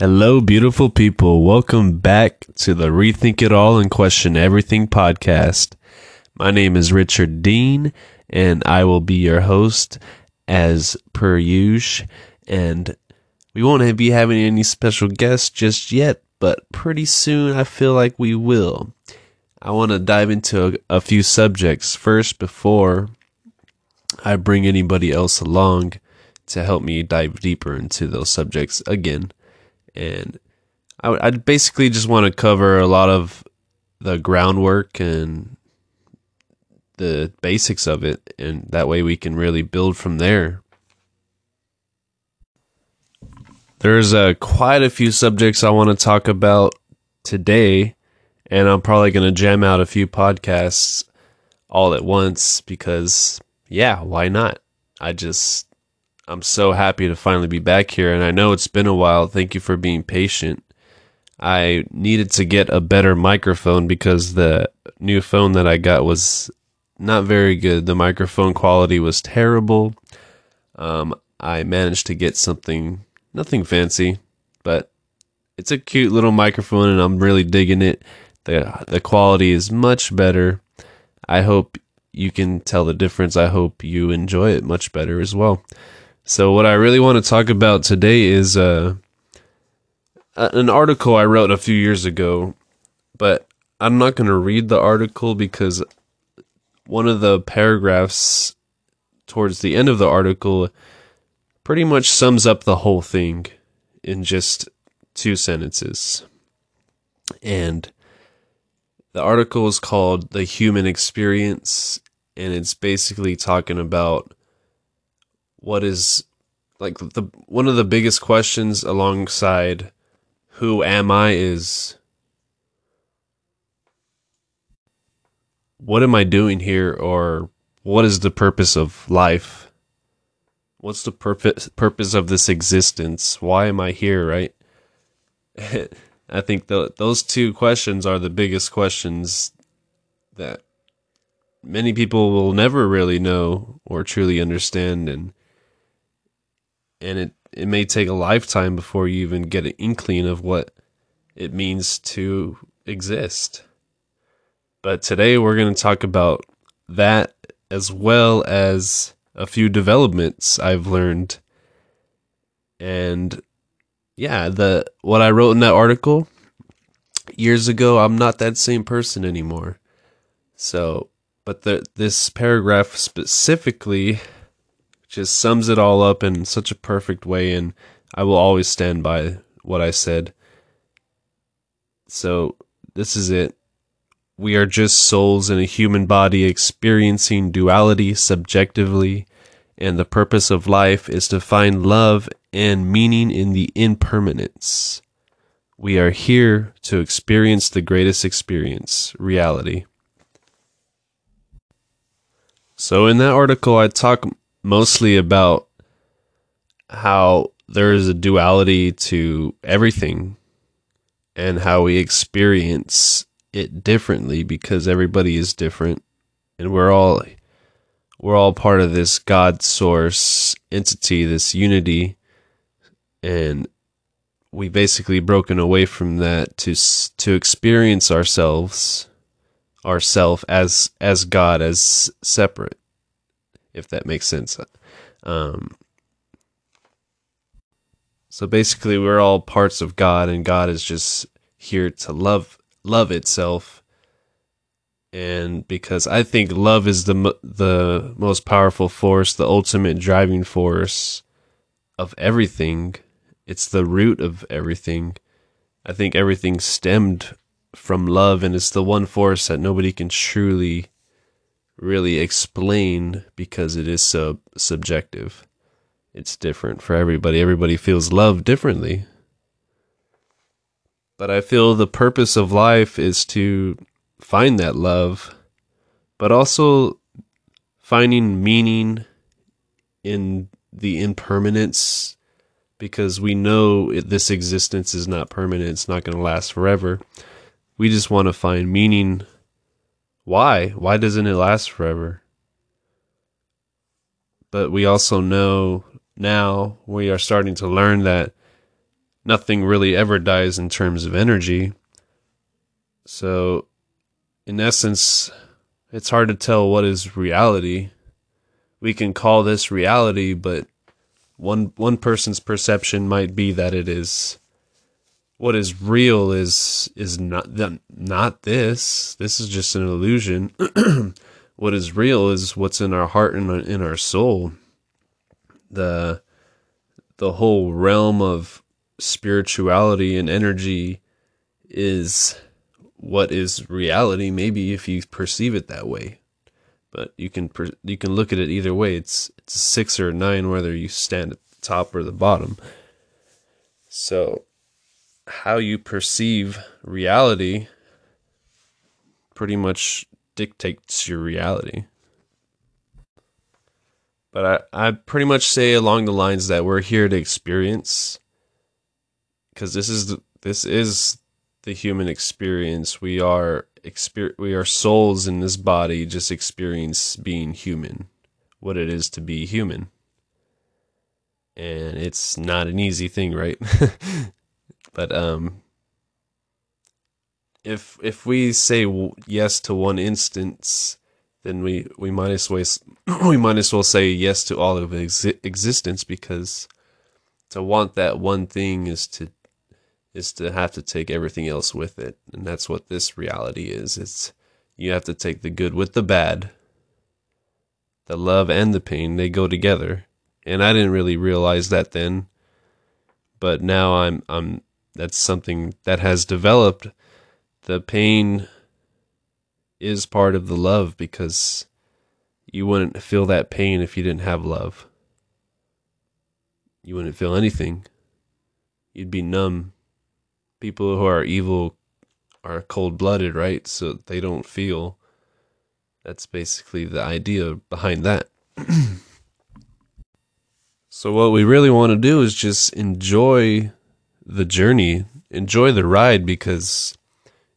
Hello, beautiful people. Welcome back to the Rethink It All and Question Everything podcast. My name is Richard Dean, and I will be your host as per usual. And we won't be having any special guests just yet, but pretty soon I feel like we will. I want to dive into a, a few subjects first before I bring anybody else along to help me dive deeper into those subjects again and I, I basically just want to cover a lot of the groundwork and the basics of it, and that way we can really build from there. There's uh, quite a few subjects I want to talk about today, and I'm probably going to jam out a few podcasts all at once because, yeah, why not? I just I'm so happy to finally be back here, and I know it's been a while. Thank you for being patient. I needed to get a better microphone because the new phone that I got was not very good. The microphone quality was terrible. Um, I managed to get something, nothing fancy, but it's a cute little microphone, and I'm really digging it. the The quality is much better. I hope you can tell the difference. I hope you enjoy it much better as well. So, what I really want to talk about today is uh, an article I wrote a few years ago, but I'm not going to read the article because one of the paragraphs towards the end of the article pretty much sums up the whole thing in just two sentences. And the article is called The Human Experience, and it's basically talking about what is like the one of the biggest questions alongside who am I is what am I doing here or what is the purpose of life? What's the purpose purpose of this existence? Why am I here, right? I think the, those two questions are the biggest questions that many people will never really know or truly understand and and it it may take a lifetime before you even get an inkling of what it means to exist. But today we're going to talk about that as well as a few developments I've learned. And yeah, the what I wrote in that article years ago, I'm not that same person anymore. So, but the this paragraph specifically just sums it all up in such a perfect way, and I will always stand by what I said. So, this is it. We are just souls in a human body experiencing duality subjectively, and the purpose of life is to find love and meaning in the impermanence. We are here to experience the greatest experience, reality. So, in that article, I talk mostly about how there is a duality to everything and how we experience it differently because everybody is different. And we're all we're all part of this god source entity this unity. And we basically broken away from that to to experience ourselves ourself as as god as separate if that makes sense. Um, so basically, we're all parts of God, and God is just here to love love itself. And because I think love is the the most powerful force, the ultimate driving force of everything. It's the root of everything. I think everything stemmed from love, and it's the one force that nobody can truly really explain because it is so subjective. It's different for everybody. Everybody feels love differently. But I feel the purpose of life is to find that love, but also finding meaning in the impermanence because we know this existence is not permanent, it's not going to last forever. We just want to find meaning why? Why doesn't it last forever? But we also know now we are starting to learn that nothing really ever dies in terms of energy. So, in essence, it's hard to tell what is reality. We can call this reality, but one one person's perception might be that it is what is real is is not not this. This is just an illusion. what is real is what's in our heart and in our soul. The the whole realm of spirituality and energy is what is reality maybe if you perceive it that way but you can you can look at it either way it's it's a 6 or a 9 whether you stand at the top or the bottom so how you perceive reality pretty much dictates your reality but I, I pretty much say along the lines that we're here to experience because this is the, this is the human experience. We are exper- we are souls in this body just experience being human, what it is to be human. And it's not an easy thing, right? but um if if we say yes to one instance, then we we might as well we might as well say yes to all of exi- existence because to want that one thing is to is to have to take everything else with it. And that's what this reality is. It's you have to take the good with the bad. The love and the pain, they go together. And I didn't really realize that then. But now I'm I'm that's something that has developed. The pain is part of the love because you wouldn't feel that pain if you didn't have love. You wouldn't feel anything. You'd be numb people who are evil are cold blooded, right? So they don't feel. That's basically the idea behind that. so, what we really want to do is just enjoy the journey, enjoy the ride, because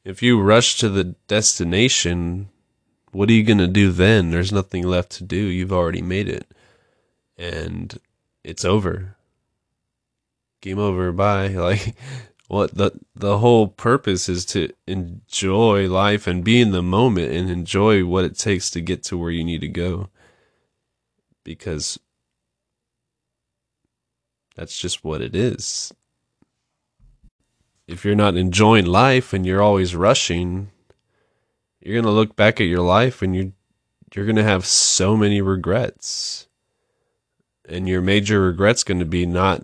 if you rush to the destination, what are you going to do then? There's nothing left to do. You've already made it. And it's over. Game over. Bye. Like, what the the whole purpose is to enjoy life and be in the moment and enjoy what it takes to get to where you need to go because that's just what it is if you're not enjoying life and you're always rushing you're going to look back at your life and you you're going to have so many regrets and your major regret's going to be not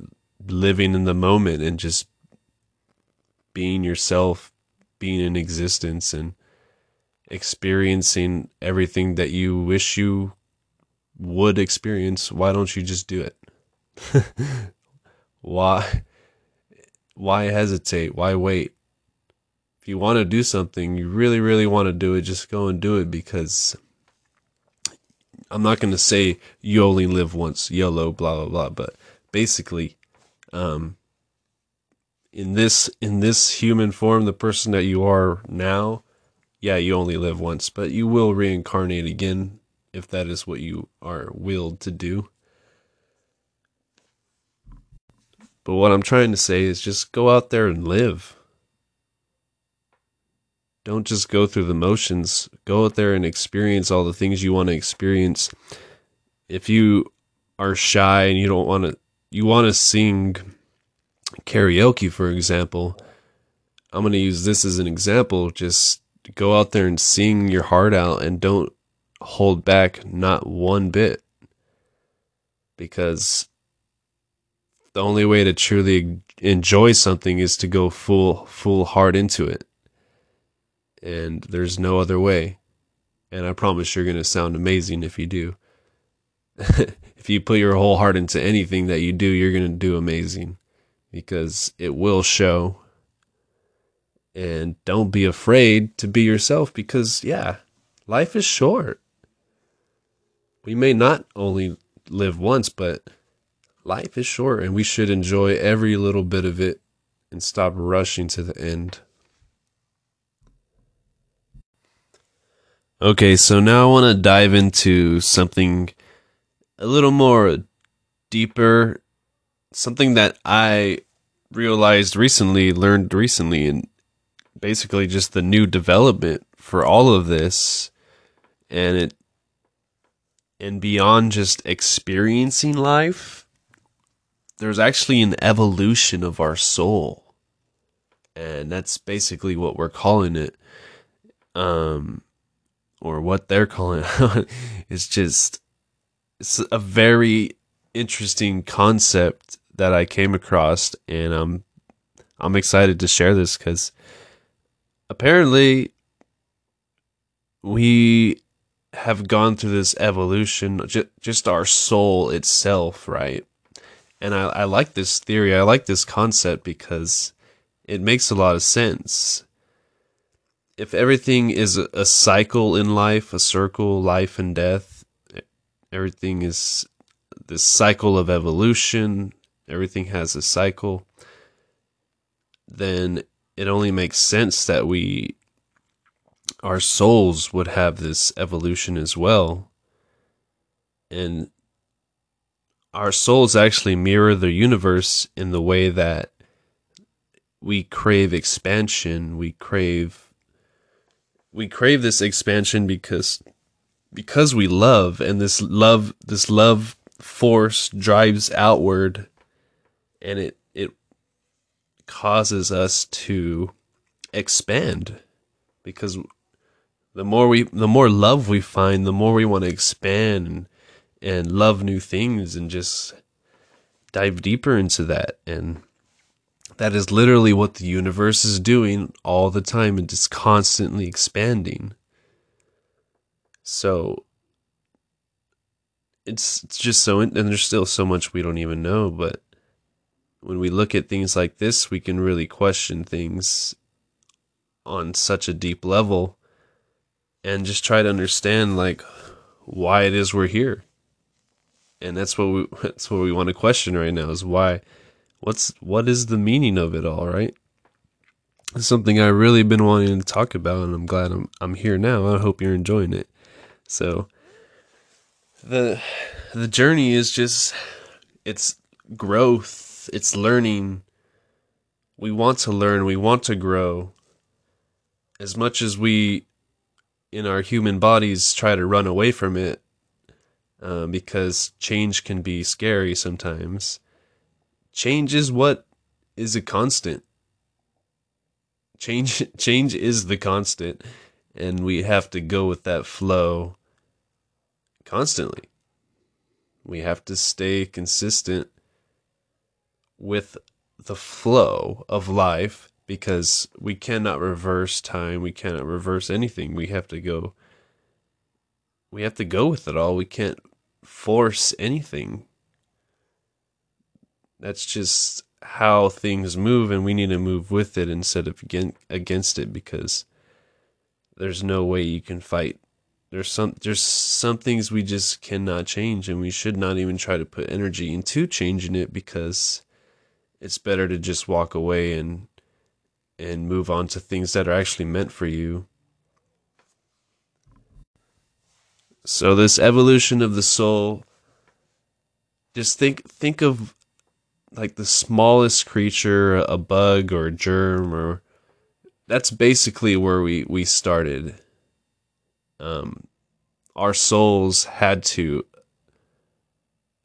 living in the moment and just being yourself, being in existence, and experiencing everything that you wish you would experience, why don't you just do it? why why hesitate? Why wait? If you want to do something, you really really want to do it, just go and do it because I'm not going to say you only live once, YOLO, blah blah blah, but basically um in this in this human form, the person that you are now, yeah, you only live once, but you will reincarnate again if that is what you are willed to do. But what I'm trying to say is just go out there and live. Don't just go through the motions. Go out there and experience all the things you want to experience. If you are shy and you don't want to, you want to sing karaoke, for example, I'm going to use this as an example. Just go out there and sing your heart out and don't hold back not one bit. Because the only way to truly enjoy something is to go full full heart into it. And there's no other way. And I promise you're going to sound amazing if you do. if you put your whole heart into anything that you do, you're going to do amazing because it will show. And don't be afraid to be yourself because, yeah, life is short. We may not only live once, but life is short and we should enjoy every little bit of it and stop rushing to the end. Okay, so now I want to dive into something a little more deeper something that I realized recently, learned recently, and basically just the new development for all of this, and it and beyond just experiencing life, there's actually an evolution of our soul, and that's basically what we're calling it. Um, or what they're calling it. it's just it's a very interesting concept that I came across, and I'm I'm excited to share this because apparently we have gone through this evolution, just, just our soul itself, right? And I, I like this theory. I like this concept because it makes a lot of sense. If everything is a cycle in life, a circle, life and death, everything is this cycle of evolution, everything has a cycle, then it only makes sense that we, our souls would have this evolution as well. And our souls actually mirror the universe in the way that we crave expansion, we crave we crave this expansion because because we love and this love this love force drives outward and it it causes us to expand. Because the more we the more love we find the more we want to expand and, love new things and just dive deeper into that. And that is literally what the universe is doing all the time. And just constantly expanding. So it's it's just so and there's still so much we don't even know but when we look at things like this we can really question things on such a deep level and just try to understand like why it is we're here and that's what we that's what we want to question right now is why what's what is the meaning of it all right? It's something i really been wanting to talk about and i'm glad i'm i'm here now. I hope you're enjoying it. So the the journey is just it's growth, it's learning. We want to learn, we want to grow. As much as we in our human bodies try to run away from it uh, because change can be scary sometimes. Change is what is a constant. Change change is the constant and we have to go with that flow constantly. We have to stay consistent with the flow of life because we cannot reverse time. We cannot reverse anything. We have to go. We have to go with it all. We can't force anything. That's just how things move, and we need to move with it instead of against it because there's no way you can fight there's some there's some things we just cannot change and we should not even try to put energy into changing it because it's better to just walk away and and move on to things that are actually meant for you. So this evolution of the soul just think think of like the smallest creature, a bug or a germ or that's basically where we we started. Um, our souls had to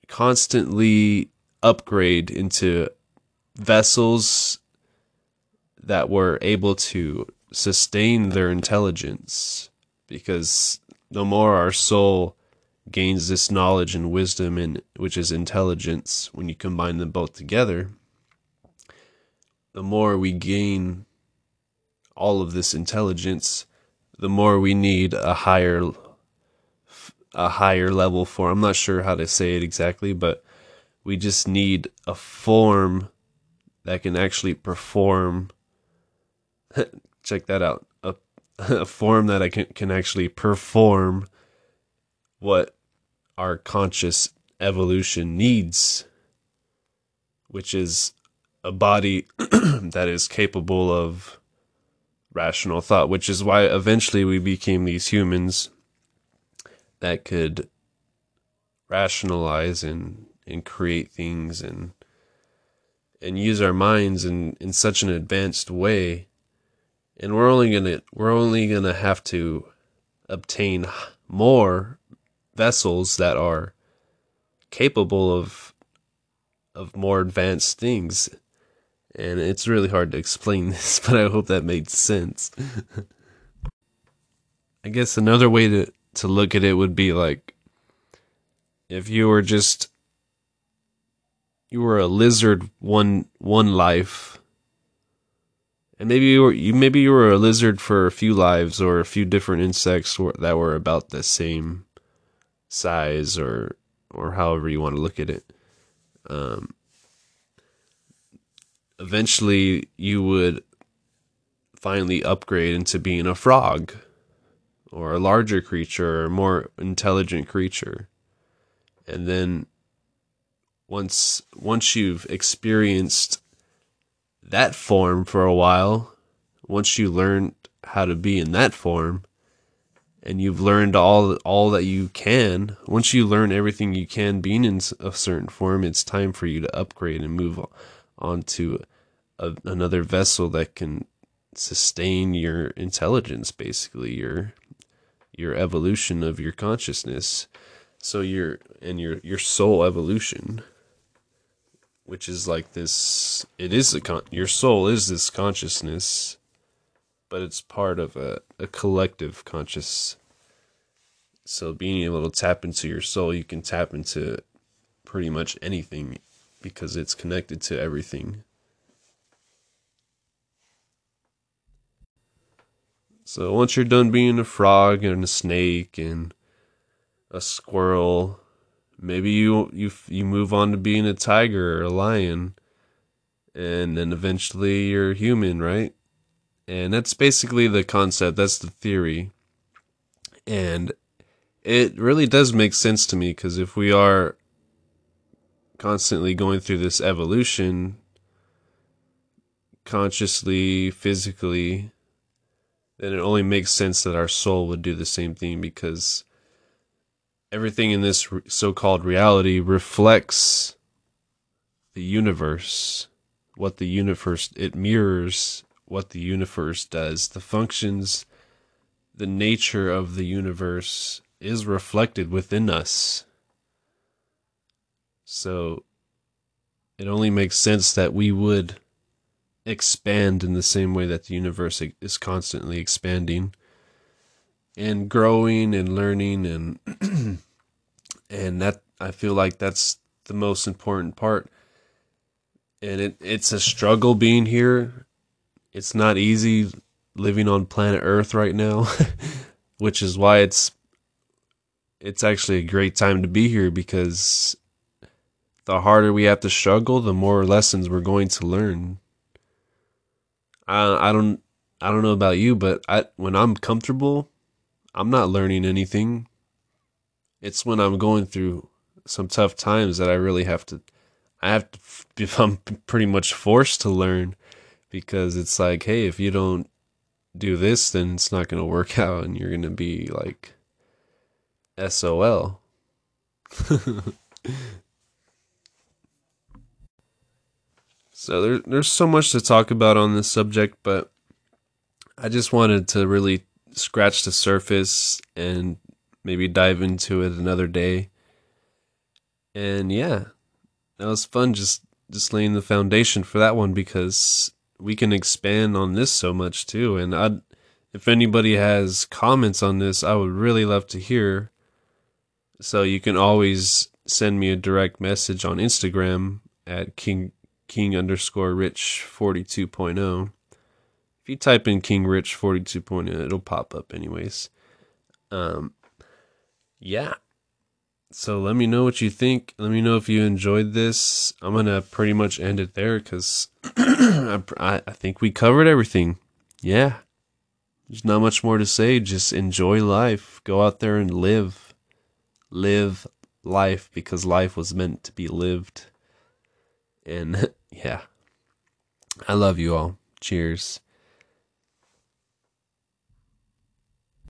constantly upgrade into vessels that were able to sustain their intelligence because the more our soul gains this knowledge and wisdom and which is intelligence when you combine them both together the more we gain all of this intelligence the more we need a higher a higher level form. I'm not sure how to say it exactly, but we just need a form that can actually perform check that out. A, form that I can can actually perform what our conscious evolution needs, which is a body that is capable of rational thought, which is why eventually we became these humans that could rationalize and and create things and and use our minds in, in such an advanced way. And we're only gonna we're only gonna have to obtain more vessels that are capable of of more advanced things. And it's really hard to explain this, but I hope that made sense. I guess another way to, to look at it would be like if you were just you were a lizard one one life and maybe you were you maybe you were a lizard for a few lives or a few different insects that were about the same size or or however you want to look at it. Um, eventually you would finally upgrade into being a frog or a larger creature or a more intelligent creature. And then once once you've experienced that form for a while, once you learn how to be in that form, and you've learned all all that you can, once you learn everything you can being in a certain form, it's time for you to upgrade and move on to a, another vessel that can sustain your intelligence, basically your your evolution of your consciousness. So your and your your soul evolution which is like this it is a con- your soul is this consciousness but it's part of a, a collective conscious. So being able to tap into your soul you can tap into pretty much anything because it's connected to everything. So once you're done being a frog and a snake and a squirrel maybe you you you move on to being a tiger or a lion and then eventually you're human right? And that's basically the concept that's the theory. And it really does make sense to me because if we are constantly going through this evolution consciously physically then it only makes sense that our soul would do the same thing because everything in this so-called reality reflects the universe what the universe it mirrors what the universe does. The functions the nature of the universe is reflected within us. So it only makes sense that we would expand in the same way that the universe is constantly expanding and growing and learning and and that I feel like that's the most important part. And it it's a struggle being here. It's not easy living on planet Earth right now, which is why it's it's actually a great time to be here because the harder we have to struggle, the more lessons we're going to learn. I I don't I don't know about you, but I when I'm comfortable, I'm not learning anything. It's when I'm going through some tough times that I really have to I have to become pretty much forced to learn because it's like, hey, if you don't do this, then it's not going to work out and you're going to be like SOL. so there, there's so much to talk about on this subject, but I just wanted to really scratch the surface and maybe dive into it another day. And yeah, that was fun just just laying the foundation for that one because we can expand on this so much too. And I if anybody has comments on this, I would really love to hear. So you can always send me a direct message on Instagram at king king underscore rich 42.0 if you type in King Rich 42.0, it'll pop up anyways. Um, yeah. So let me know what you think. Let me know if you enjoyed this. I'm gonna pretty much end it there because I, I think we covered everything. Yeah. There's not much more to say. Just enjoy life. Go out there and live. Live life because life was meant to be lived. And yeah. I love you all. Cheers.